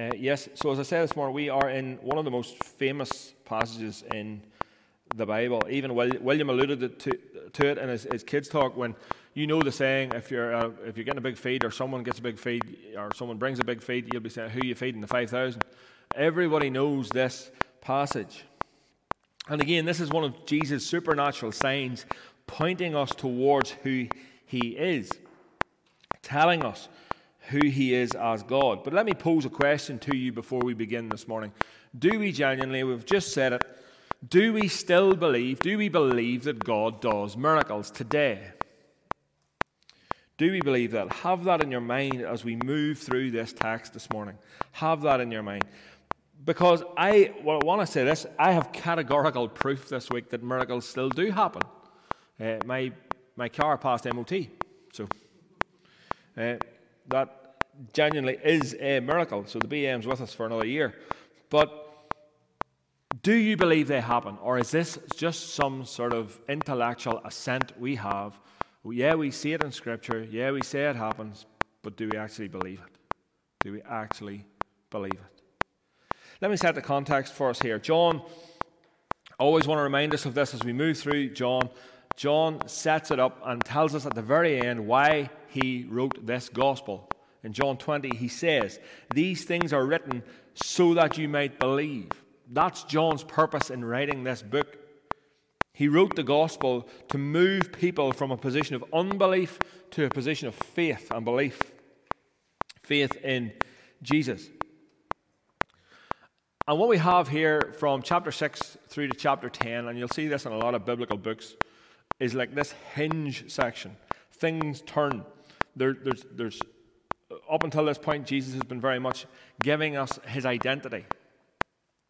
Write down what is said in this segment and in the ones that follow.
Uh, yes, so as I said this morning, we are in one of the most famous passages in the Bible. Even William alluded to, to it in his, his, kids' talk when you know the saying, if you're, uh, if you're getting a big feed or someone gets a big feed or someone brings a big feed, you'll be saying, Who are you feeding? The 5,000. Everybody knows this passage. And again, this is one of Jesus' supernatural signs pointing us towards who he is, telling us who he is as God. But let me pose a question to you before we begin this morning. Do we genuinely, we've just said it, do we still believe, do we believe that God does miracles today? Do we believe that? Have that in your mind as we move through this text this morning. Have that in your mind. Because I, well, I want to say this I have categorical proof this week that miracles still do happen. Uh, my, my car passed MOT, so uh, that genuinely is a miracle. So the BM's with us for another year. But do you believe they happen? Or is this just some sort of intellectual assent we have? Yeah, we see it in Scripture. Yeah, we say it happens. But do we actually believe it? Do we actually believe it? Let me set the context for us here. John, I always want to remind us of this as we move through John. John sets it up and tells us at the very end why he wrote this gospel. In John 20, he says, These things are written so that you might believe. That's John's purpose in writing this book. He wrote the gospel to move people from a position of unbelief to a position of faith and belief. Faith in Jesus. And what we have here from chapter 6 through to chapter 10, and you'll see this in a lot of biblical books, is like this hinge section. Things turn. There, there's, there's uh, up until this point, Jesus has been very much giving us his identity,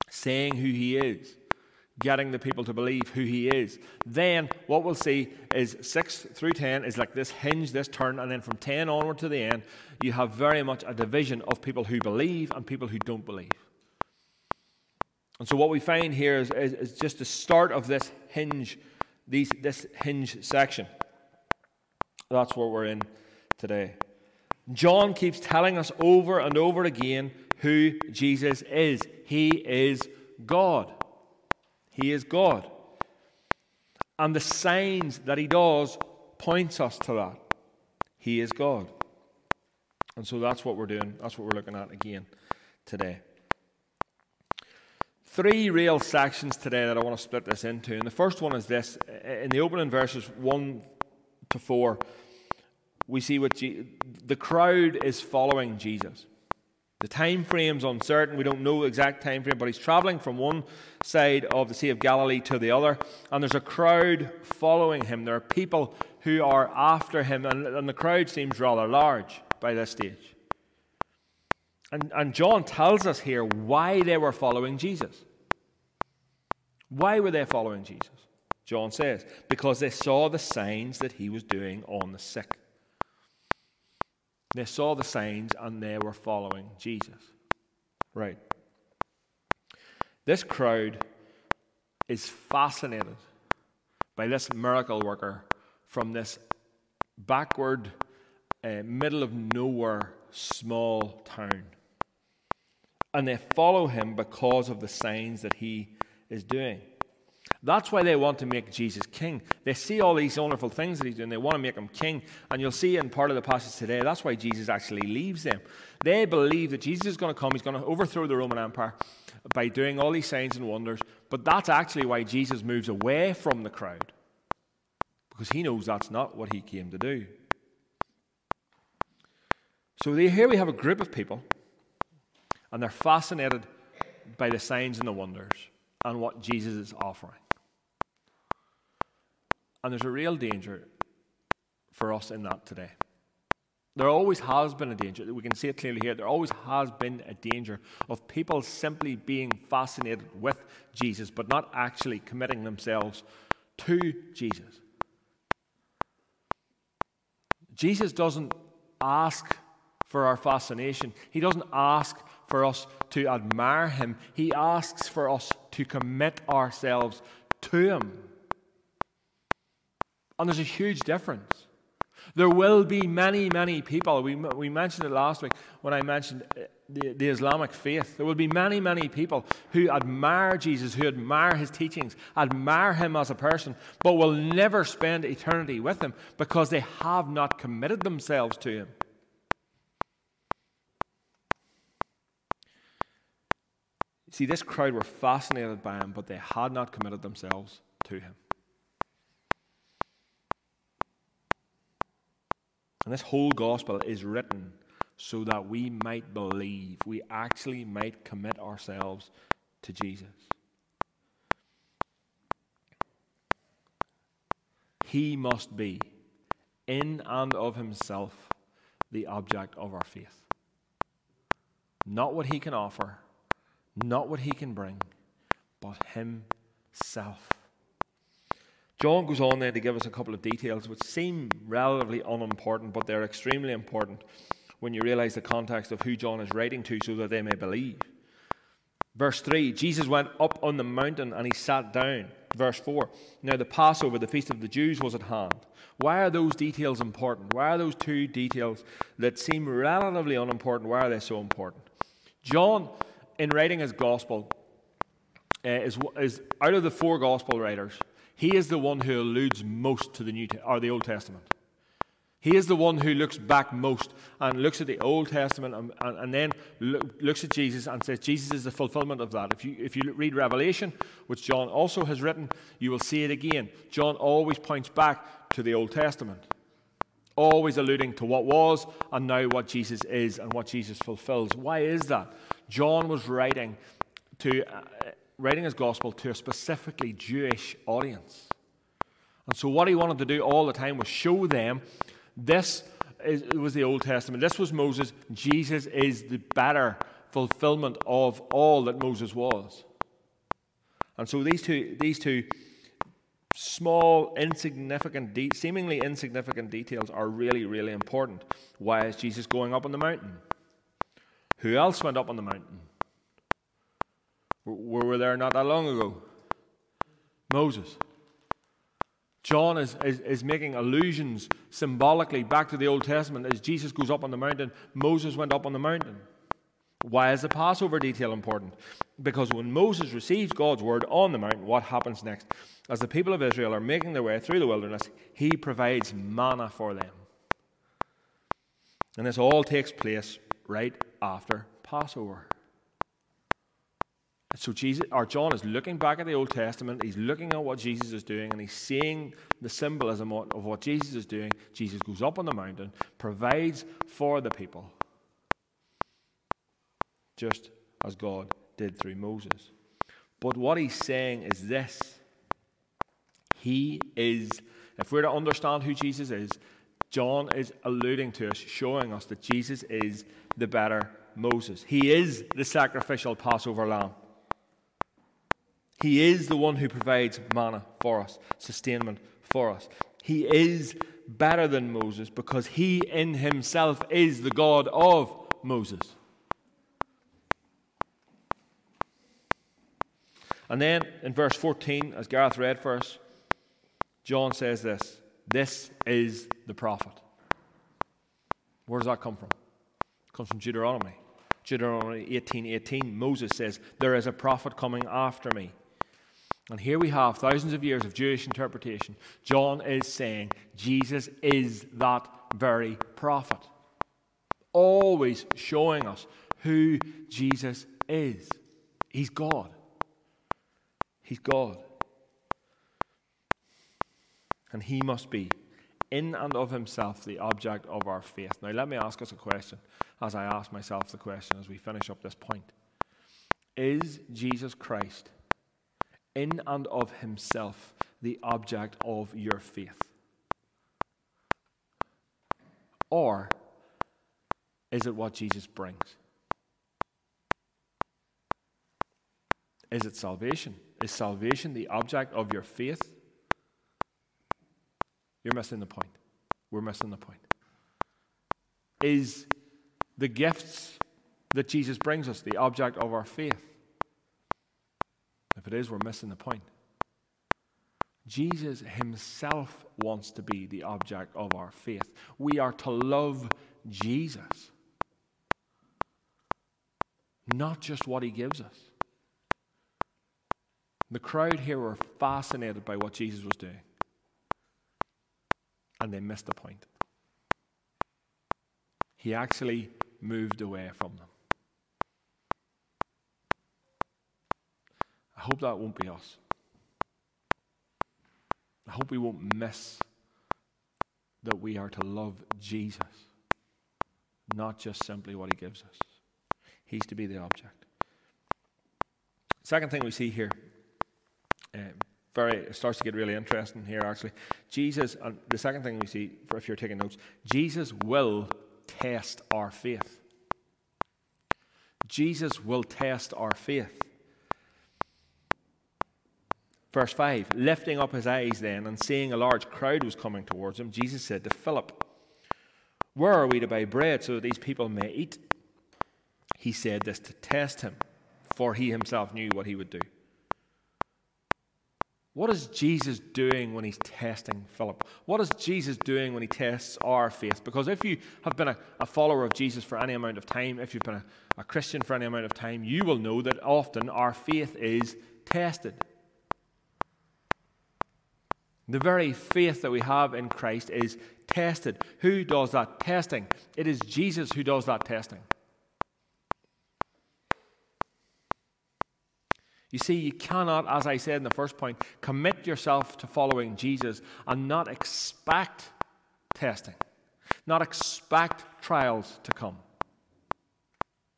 saying who he is, getting the people to believe who he is. Then, what we'll see is 6 through 10 is like this hinge, this turn, and then from 10 onward to the end, you have very much a division of people who believe and people who don't believe. And so, what we find here is, is, is just the start of this hinge, these, this hinge section. That's what we're in today. John keeps telling us over and over again who Jesus is. He is God. He is God. And the signs that he does points us to that. He is God. And so that's what we're doing. That's what we're looking at again today. Three real sections today that I want to split this into. And the first one is this in the opening verses 1 to 4 we see what Je- the crowd is following Jesus. The time frame's uncertain. We don't know exact time frame, but he's traveling from one side of the Sea of Galilee to the other, and there's a crowd following him. There are people who are after him, and, and the crowd seems rather large by this stage. And, and John tells us here why they were following Jesus. Why were they following Jesus? John says, because they saw the signs that he was doing on the sick. They saw the signs and they were following Jesus. Right. This crowd is fascinated by this miracle worker from this backward, uh, middle of nowhere small town. And they follow him because of the signs that he is doing. That's why they want to make Jesus king. They see all these wonderful things that he's doing. They want to make him king. And you'll see in part of the passage today, that's why Jesus actually leaves them. They believe that Jesus is going to come, he's going to overthrow the Roman Empire by doing all these signs and wonders. But that's actually why Jesus moves away from the crowd. Because he knows that's not what he came to do. So here we have a group of people, and they're fascinated by the signs and the wonders and what Jesus is offering. And there's a real danger for us in that today. There always has been a danger. We can see it clearly here. There always has been a danger of people simply being fascinated with Jesus, but not actually committing themselves to Jesus. Jesus doesn't ask for our fascination, He doesn't ask for us to admire Him, He asks for us to commit ourselves to Him. And there's a huge difference. There will be many, many people. We, we mentioned it last week when I mentioned uh, the, the Islamic faith. There will be many, many people who admire Jesus, who admire his teachings, admire him as a person, but will never spend eternity with him because they have not committed themselves to him. See, this crowd were fascinated by him, but they had not committed themselves to him. And this whole gospel is written so that we might believe, we actually might commit ourselves to Jesus. He must be, in and of himself, the object of our faith. Not what he can offer, not what he can bring, but himself. John goes on then to give us a couple of details which seem relatively unimportant, but they're extremely important when you realize the context of who John is writing to so that they may believe. Verse 3 Jesus went up on the mountain and he sat down. Verse 4 Now the Passover, the feast of the Jews, was at hand. Why are those details important? Why are those two details that seem relatively unimportant? Why are they so important? John, in writing his gospel, uh, is, is out of the four gospel writers, he is the one who alludes most to the New or the Old Testament. He is the one who looks back most and looks at the Old Testament and, and, and then look, looks at Jesus and says, Jesus is the fulfillment of that. If you, if you read Revelation, which John also has written, you will see it again. John always points back to the Old Testament, always alluding to what was and now what Jesus is and what Jesus fulfills. Why is that? John was writing to uh, writing his gospel to a specifically Jewish audience. And so, what he wanted to do all the time was show them this is, was the Old Testament, this was Moses, Jesus is the better fulfillment of all that Moses was. And so, these two, these two small, insignificant, de- seemingly insignificant details are really, really important. Why is Jesus going up on the mountain? Who else went up on the mountain? We were there not that long ago. Moses. John is, is, is making allusions symbolically back to the Old Testament. As Jesus goes up on the mountain, Moses went up on the mountain. Why is the Passover detail important? Because when Moses receives God's word on the mountain, what happens next? As the people of Israel are making their way through the wilderness, he provides manna for them. And this all takes place right after Passover. So Jesus or John is looking back at the Old Testament, he's looking at what Jesus is doing, and he's seeing the symbolism of what Jesus is doing. Jesus goes up on the mountain, provides for the people, just as God did through Moses. But what he's saying is this He is, if we're to understand who Jesus is, John is alluding to us, showing us that Jesus is the better Moses. He is the sacrificial Passover lamb. He is the one who provides manna for us, sustainment for us. He is better than Moses because he in himself is the God of Moses. And then in verse 14, as Gareth read for us, John says this This is the prophet. Where does that come from? It comes from Deuteronomy. Deuteronomy 18 18, Moses says, There is a prophet coming after me and here we have thousands of years of Jewish interpretation. John is saying Jesus is that very prophet, always showing us who Jesus is. He's God. He's God. And he must be, in and of himself, the object of our faith. Now, let me ask us a question as I ask myself the question as we finish up this point Is Jesus Christ? In and of himself the object of your faith? Or is it what Jesus brings? Is it salvation? Is salvation the object of your faith? You're missing the point. We're missing the point. Is the gifts that Jesus brings us the object of our faith? If it is, we're missing the point. Jesus himself wants to be the object of our faith. We are to love Jesus, not just what he gives us. The crowd here were fascinated by what Jesus was doing, and they missed the point. He actually moved away from them. Hope that won't be us. I hope we won't miss that we are to love Jesus, not just simply what he gives us. He's to be the object. Second thing we see here, um, very it starts to get really interesting here actually. Jesus, and the second thing we see, if you're taking notes, Jesus will test our faith. Jesus will test our faith. Verse 5 Lifting up his eyes then and seeing a large crowd was coming towards him, Jesus said to Philip, Where are we to buy bread so that these people may eat? He said this to test him, for he himself knew what he would do. What is Jesus doing when he's testing Philip? What is Jesus doing when he tests our faith? Because if you have been a, a follower of Jesus for any amount of time, if you've been a, a Christian for any amount of time, you will know that often our faith is tested. The very faith that we have in Christ is tested. Who does that testing? It is Jesus who does that testing. You see, you cannot, as I said in the first point, commit yourself to following Jesus and not expect testing, not expect trials to come.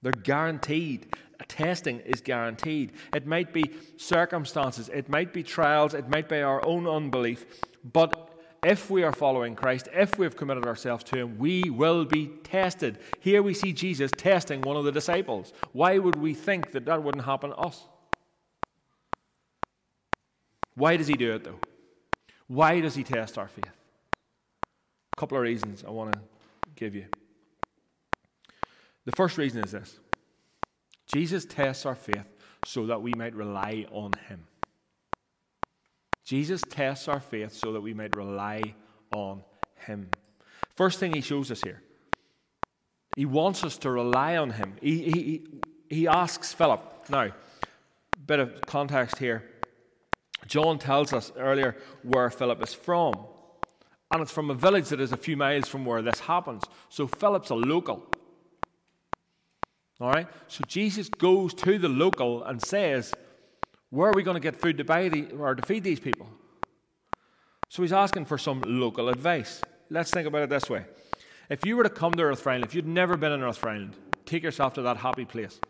They're guaranteed testing is guaranteed. It might be circumstances, it might be trials, it might be our own unbelief, but if we are following Christ, if we've committed ourselves to Him, we will be tested. Here we see Jesus testing one of the disciples. Why would we think that that wouldn't happen to us? Why does He do it though? Why does He test our faith? A couple of reasons I want to give you. The first reason is this Jesus tests our faith so that we might rely on him. Jesus tests our faith so that we might rely on him. First thing he shows us here, he wants us to rely on him. He, he, he asks Philip, now, bit of context here. John tells us earlier where Philip is from. And it's from a village that is a few miles from where this happens. So Philip's a local. All right? So Jesus goes to the local and says, Where are we going to get food to buy the, or to feed these people? So he's asking for some local advice. Let's think about it this way. If you were to come to Rathfriland, if you'd never been in Rathfriland, take yourself to that happy place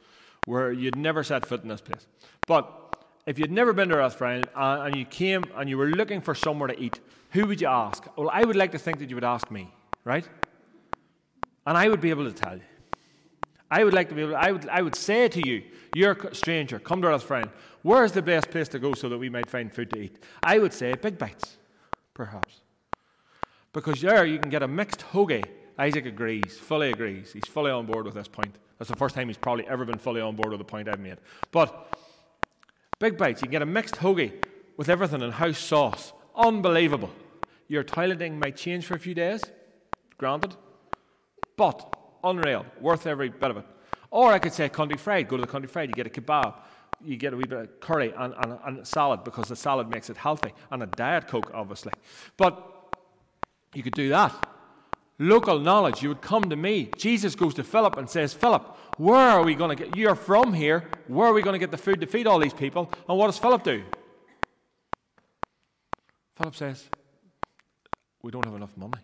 where you'd never set foot in this place. But if you'd never been to Rathfriland uh, and you came and you were looking for somewhere to eat, who would you ask? Well, I would like to think that you would ask me, right? And I would be able to tell you. I would like to be able, I would, I would say to you, you're a stranger, come to us, friend. Where is the best place to go so that we might find food to eat? I would say Big Bites, perhaps. Because there you can get a mixed hoagie. Isaac agrees, fully agrees. He's fully on board with this point. That's the first time he's probably ever been fully on board with the point I've made. But Big Bites, you can get a mixed hoagie with everything in house sauce. Unbelievable. Your toileting might change for a few days, granted. But unreal, worth every bit of it. Or I could say country fried. Go to the country fried, you get a kebab, you get a wee bit of curry and, and, and salad because the salad makes it healthy, and a diet coke, obviously. But you could do that. Local knowledge, you would come to me. Jesus goes to Philip and says, Philip, where are we going to get? You're from here. Where are we going to get the food to feed all these people? And what does Philip do? Philip says, We don't have enough money.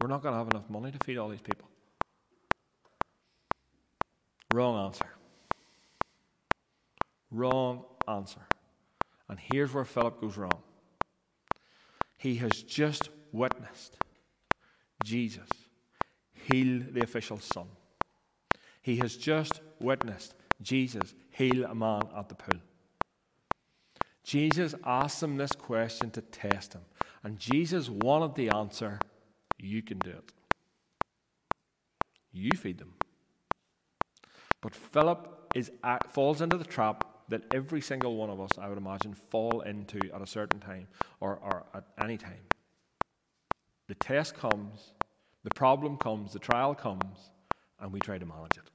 We're not going to have enough money to feed all these people. Wrong answer. Wrong answer. And here's where Philip goes wrong. He has just witnessed Jesus heal the official's son. He has just witnessed Jesus heal a man at the pool. Jesus asked him this question to test him. And Jesus wanted the answer you can do it. You feed them. But Philip is, falls into the trap that every single one of us, I would imagine, fall into at a certain time or, or at any time. The test comes, the problem comes, the trial comes, and we try to manage it.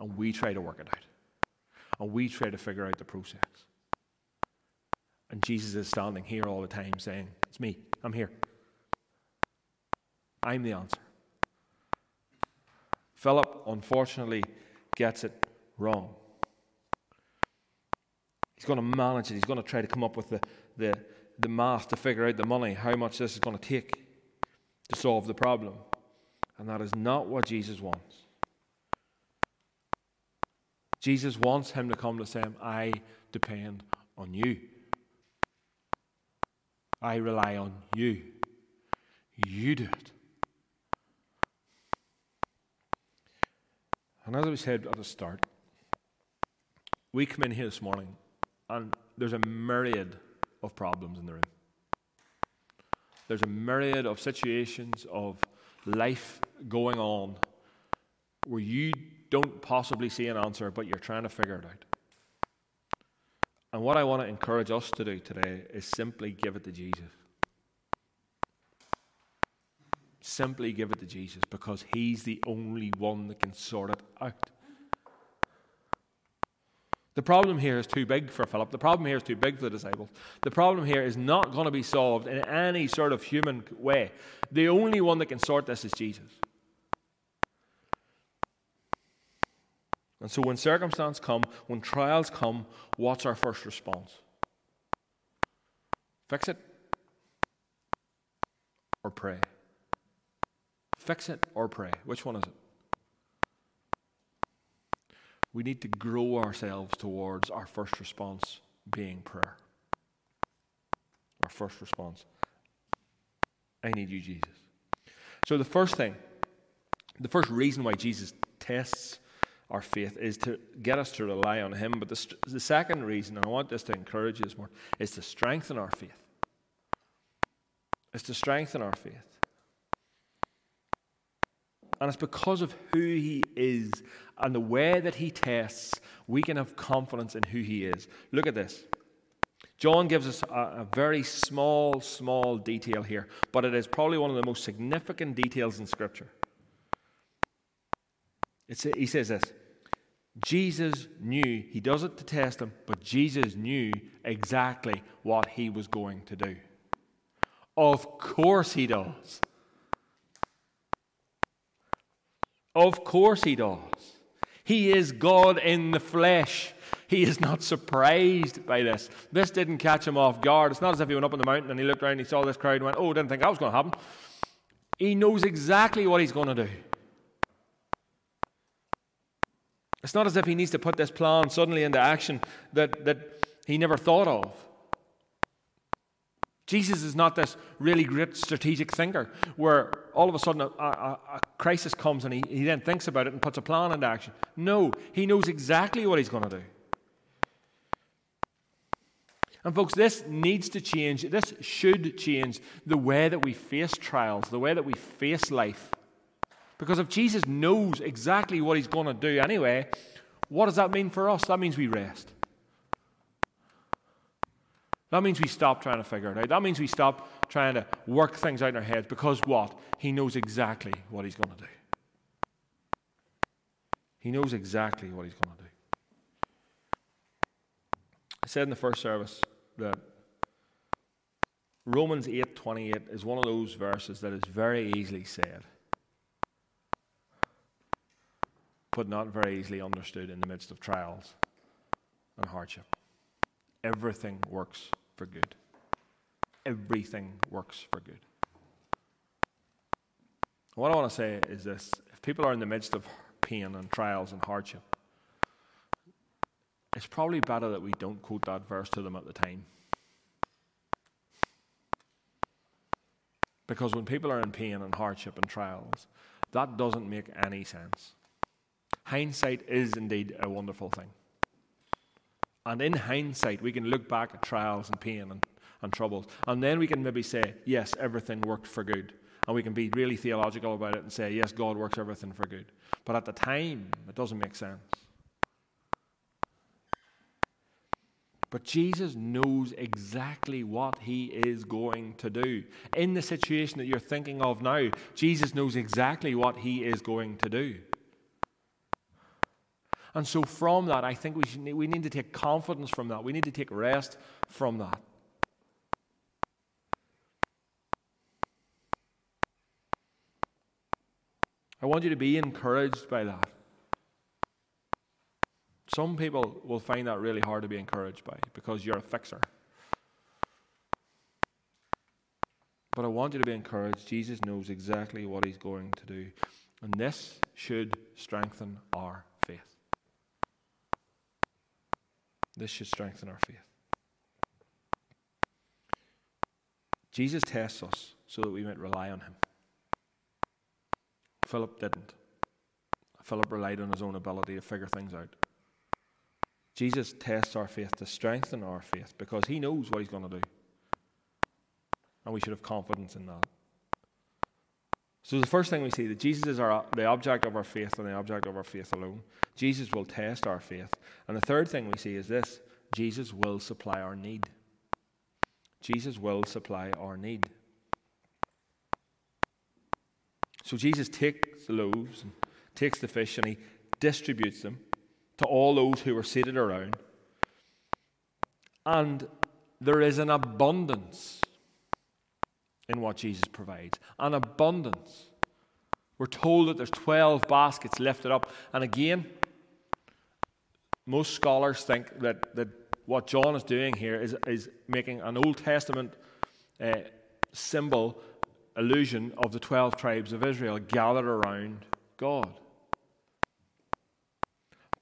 And we try to work it out. And we try to figure out the process. And Jesus is standing here all the time saying, It's me, I'm here. I'm the answer. Philip, unfortunately, gets it wrong. He's going to manage it. He's going to try to come up with the, the, the math to figure out the money, how much this is going to take to solve the problem. And that is not what Jesus wants. Jesus wants him to come to say, I depend on you. I rely on you. You do it. And as we said at the start, we come in here this morning and there's a myriad of problems in the room. There's a myriad of situations of life going on where you don't possibly see an answer, but you're trying to figure it out. And what I want to encourage us to do today is simply give it to Jesus. Simply give it to Jesus because He's the only one that can sort it out. The problem here is too big for Philip. The problem here is too big for the disciples. The problem here is not going to be solved in any sort of human way. The only one that can sort this is Jesus. And so when circumstances come, when trials come, what's our first response? Fix it or pray? Fix it or pray? Which one is it? We need to grow ourselves towards our first response being prayer. Our first response. I need you, Jesus. So, the first thing, the first reason why Jesus tests our faith is to get us to rely on Him. But the, the second reason, and I want this to encourage you this morning, is to strengthen our faith. Is to strengthen our faith. And it's because of who He is and the way that He tests, we can have confidence in who He is. Look at this. John gives us a, a, very small, small detail here, but it is probably one of the most significant details in Scripture. It's, he says this Jesus knew, he does it to test him, but Jesus knew exactly what he was going to do. Of course he does. Of course he does. He is God in the flesh. He is not surprised by this. This didn't catch him off guard. It's not as if he went up on the mountain and he looked around and he saw this crowd and went, Oh, didn't think that was going to happen. He knows exactly what he's going to do. It's not as if he needs to put this plan suddenly into action that, that he never thought of. Jesus is not this really great strategic thinker where all of a sudden a, a, a, crisis comes and he, he then thinks about it and puts a plan into action. No, he knows exactly what he's going to do. And, folks, this needs to change. This should change the way that we face trials, the way that we face life. Because if Jesus knows exactly what he's going to do anyway, what does that mean for us? That means we rest. That means we stop trying to figure it out. That means we stop trying to work things out in our heads because what? He knows exactly what he's going to do. He knows exactly what he's going to do. I said in the first service that Romans 8:28 is one of those verses that is very easily said. but not very easily understood in the midst of trials and hardship. Everything works for good. Everything works for good. What I want to say is this if people are in the midst of pain and trials and hardship, it's probably better that we don't quote that verse to them at the time. Because when people are in pain and hardship and trials, that doesn't make any sense. Hindsight is indeed a wonderful thing. And in hindsight, we can look back at trials and pain and, and troubles, and then we can maybe say, yes, everything worked for good. And we can be really theological about it and say, yes, God works everything for good. But at the time, it doesn't make sense. But Jesus knows exactly what he is going to do. In the situation that you're thinking of now, Jesus knows exactly what he is going to do. And so, from that, I think we, should, we need to take confidence from that. We need to take rest from that. I want you to be encouraged by that. Some people will find that really hard to be encouraged by because you're a fixer. But I want you to be encouraged. Jesus knows exactly what he's going to do. And this should strengthen our faith. This should strengthen our faith. Jesus tests us so that we might rely on him. Philip didn't. Philip relied on his own ability to figure things out. Jesus tests our faith to strengthen our faith because he knows what he's going to do. And we should have confidence in that. So the first thing we see that Jesus is our, the object of our faith and the object of our faith alone. Jesus will test our faith. And the third thing we see is this Jesus will supply our need. Jesus will supply our need. So Jesus takes the loaves and takes the fish and he distributes them to all those who were seated around. And there is an abundance in what Jesus provides. An abundance. We're told that there's 12 baskets lifted up. And again, most scholars think that, that what John is doing here is, is making an Old Testament uh, symbol illusion of the 12 tribes of Israel gathered around God.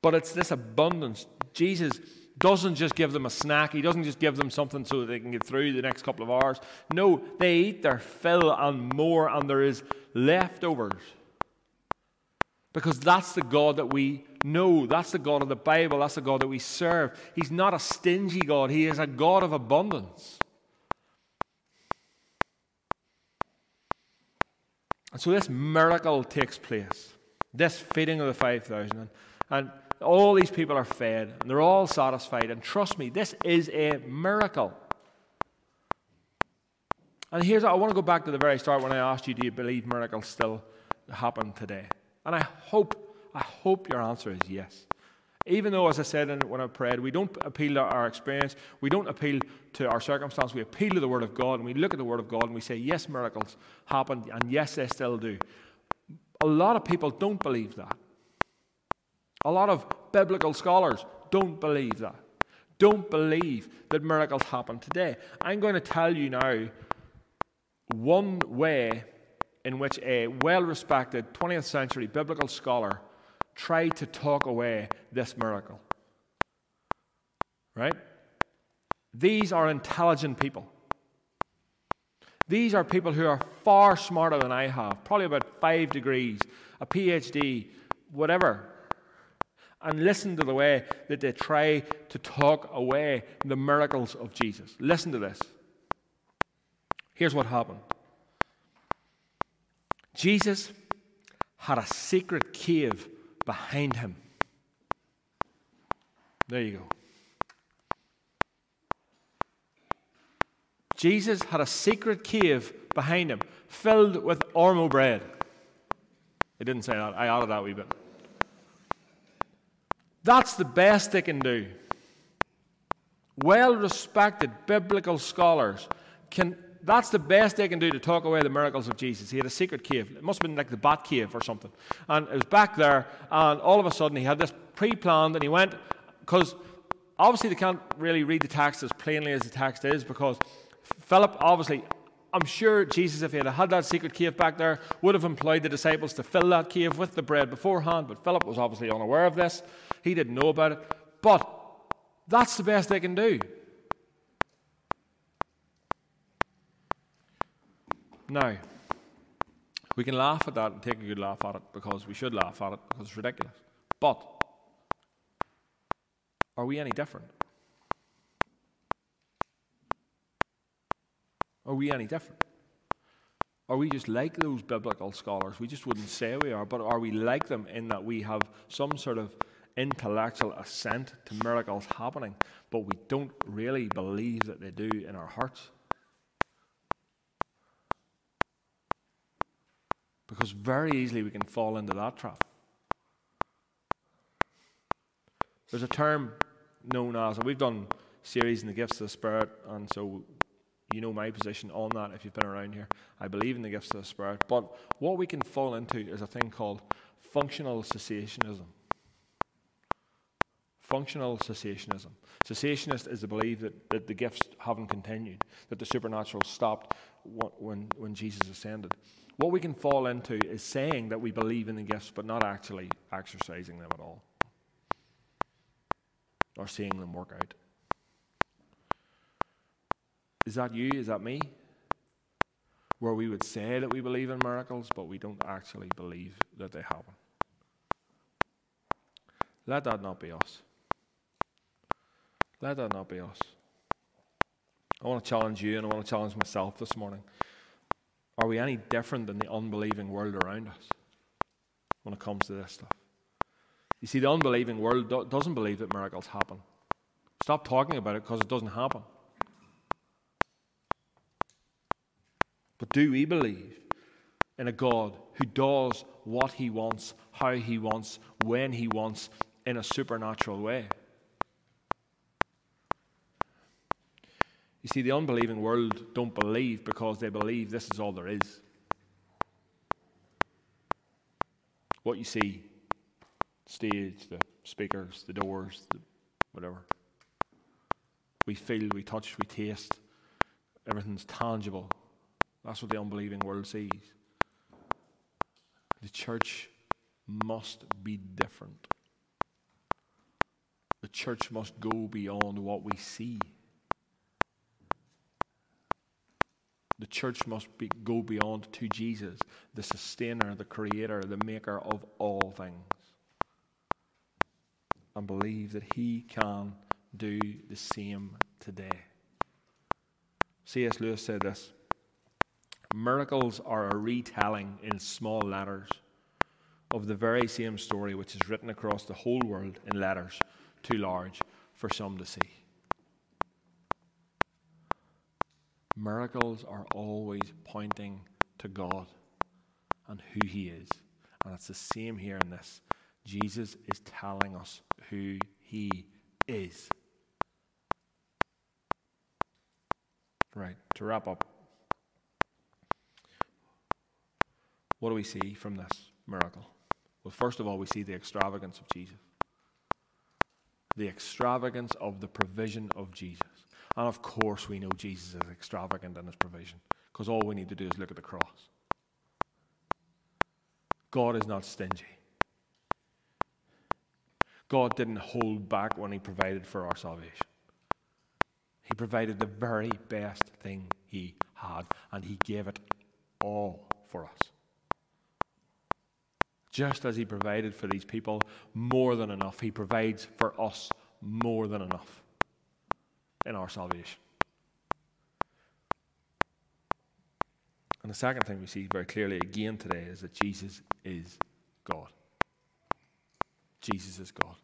But it's this abundance. Jesus doesn't just give them a snack, He doesn't just give them something so they can get through the next couple of hours. No, they eat their fill and more, and there is leftovers. Because that's the God that we know. That's the God of the Bible. That's the God that we serve. He's not a stingy God, He is a God of abundance. And so this miracle takes place, this feeding of the 5,000. And all these people are fed, and they're all satisfied. And trust me, this is a miracle. And here's, I want to go back to the very start when I asked you, do you believe miracles still happen today? And I hope, I hope your answer is yes. Even though, as I said when I prayed, we don't appeal to our experience, we don't appeal to our circumstance, we appeal to the Word of God, and we look at the Word of God and we say, yes, miracles happen, and yes, they still do. A lot of people don't believe that. A lot of biblical scholars don't believe that. Don't believe that miracles happen today. I'm going to tell you now one way in which a well respected 20th century biblical scholar tried to talk away this miracle. Right? These are intelligent people. These are people who are far smarter than I have, probably about five degrees, a PhD, whatever. And listen to the way that they try to talk away the miracles of Jesus. Listen to this. Here's what happened Jesus had a secret cave behind him. There you go. Jesus had a secret cave behind him filled with ormo bread. He didn't say that. I added that wee bit. That's the best they can do. Well respected biblical scholars can that's the best they can do to talk away the miracles of Jesus. He had a secret cave. It must have been like the bat cave or something. And it was back there, and all of a sudden he had this pre planned, and he went, because obviously they can't really read the text as plainly as the text is, because Philip obviously. I'm sure Jesus, if he had had that secret cave back there, would have employed the disciples to fill that cave with the bread beforehand. But Philip was obviously unaware of this. He didn't know about it. But that's the best they can do. Now, we can laugh at that and take a good laugh at it because we should laugh at it because it's ridiculous. But are we any different? Are we any different? Are we just like those biblical scholars? We just wouldn't say we are, but are we like them in that we have some sort of intellectual assent to miracles happening, but we don't really believe that they do in our hearts. Because very easily we can fall into that trap. There's a term known as, and we've done series in the gifts of the Spirit, and so you know my position on that if you've been around here. I believe in the gifts of the Spirit. But what we can fall into is a thing called functional cessationism. Functional cessationism. Cessationist is the belief that, that the gifts haven't continued, that the supernatural stopped when, when Jesus ascended. What we can fall into is saying that we believe in the gifts, but not actually exercising them at all or seeing them work out. Is that you? Is that me? Where we would say that we believe in miracles, but we don't actually believe that they happen. Let that not be us. Let that not be us. I want to challenge you and I want to challenge myself this morning. Are we any different than the unbelieving world around us when it comes to this stuff? You see, the unbelieving world doesn't believe that miracles happen. Stop talking about it because it doesn't happen. But do we believe in a God who does what he wants, how he wants, when he wants, in a supernatural way? You see, the unbelieving world don't believe because they believe this is all there is. What you see stage, the speakers, the doors, the whatever. We feel, we touch, we taste. Everything's tangible. That's what the unbelieving world sees. The church must be different. The church must go beyond what we see. The church must be, go beyond to Jesus, the sustainer, the creator, the maker of all things and believe that He can do the same today. C.S. Lewis said this Miracles are a retelling in small letters of the very same story which is written across the whole world in letters too large for some to see. Miracles are always pointing to God and who He is. And it's the same here in this. Jesus is telling us who he is. Right, to wrap up, what do we see from this miracle? Well, first of all, we see the extravagance of Jesus. The extravagance of the provision of Jesus. And of course, we know Jesus is extravagant in his provision because all we need to do is look at the cross. God is not stingy. God didn't hold back when He provided for our salvation. He provided the very best thing He had, and He gave it all for us. Just as He provided for these people more than enough, He provides for us more than enough in our salvation. And the second thing we see very clearly again today is that Jesus is God. Jesus is God.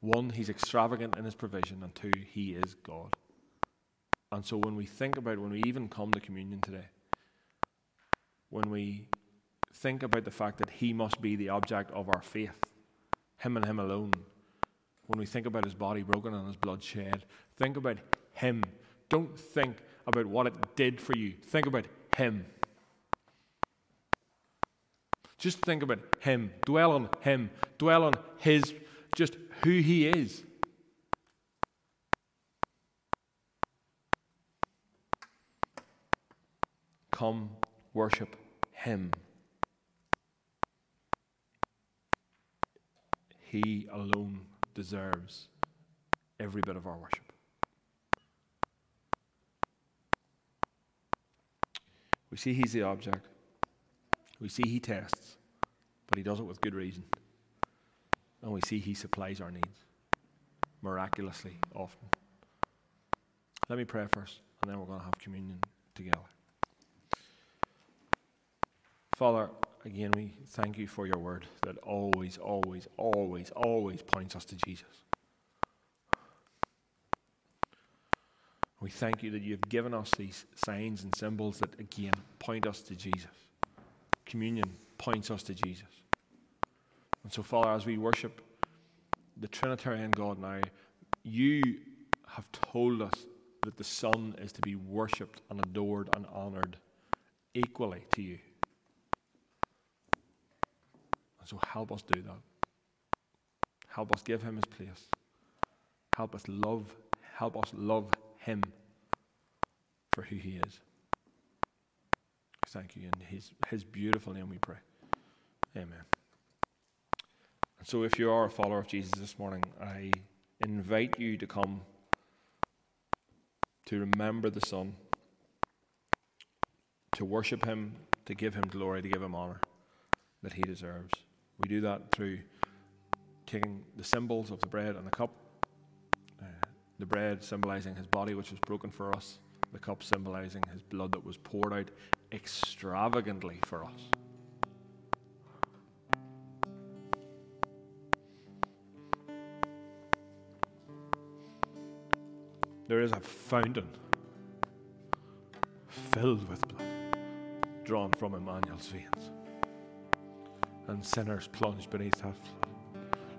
One, he's extravagant in his provision, and two, he is God. And so when we think about, when we even come to communion today, when we think about the fact that he must be the object of our faith, him and him alone, when we think about his body broken and his blood shed, think about him. Don't think about what it did for you, think about him. Just think about Him. Dwell on Him. Dwell on His, just who He is. Come worship Him. He alone deserves every bit of our worship. We see He's the object. We see he tests, but he does it with good reason. And we see he supplies our needs miraculously often. Let me pray first, and then we're going to have communion together. Father, again, we thank you for your word that always, always, always, always points us to Jesus. We thank you that you've given us these signs and symbols that, again, point us to Jesus. Communion points us to Jesus. And so, Father, as we worship the Trinitarian God now, you have told us that the Son is to be worshipped and adored and honored equally to you. And so, help us do that. Help us give him his place. Help us love. Help us love him for who he is. Thank you. In his, his beautiful name we pray. Amen. And so, if you are a follower of Jesus this morning, I invite you to come to remember the Son, to worship him, to give him glory, to give him honor that he deserves. We do that through taking the symbols of the bread and the cup uh, the bread symbolizing his body, which was broken for us, the cup symbolizing his blood that was poured out extravagantly for us. There is a fountain filled with blood drawn from Emmanuel's veins. And sinners plunged beneath that flood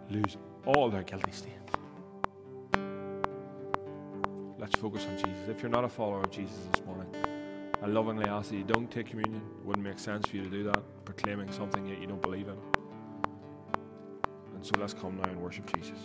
lose all their guilty stains. Let's focus on Jesus. If you're not a follower of Jesus this morning, I lovingly ask that you don't take communion. It wouldn't make sense for you to do that, proclaiming something that you don't believe in. And so let's come now and worship Jesus.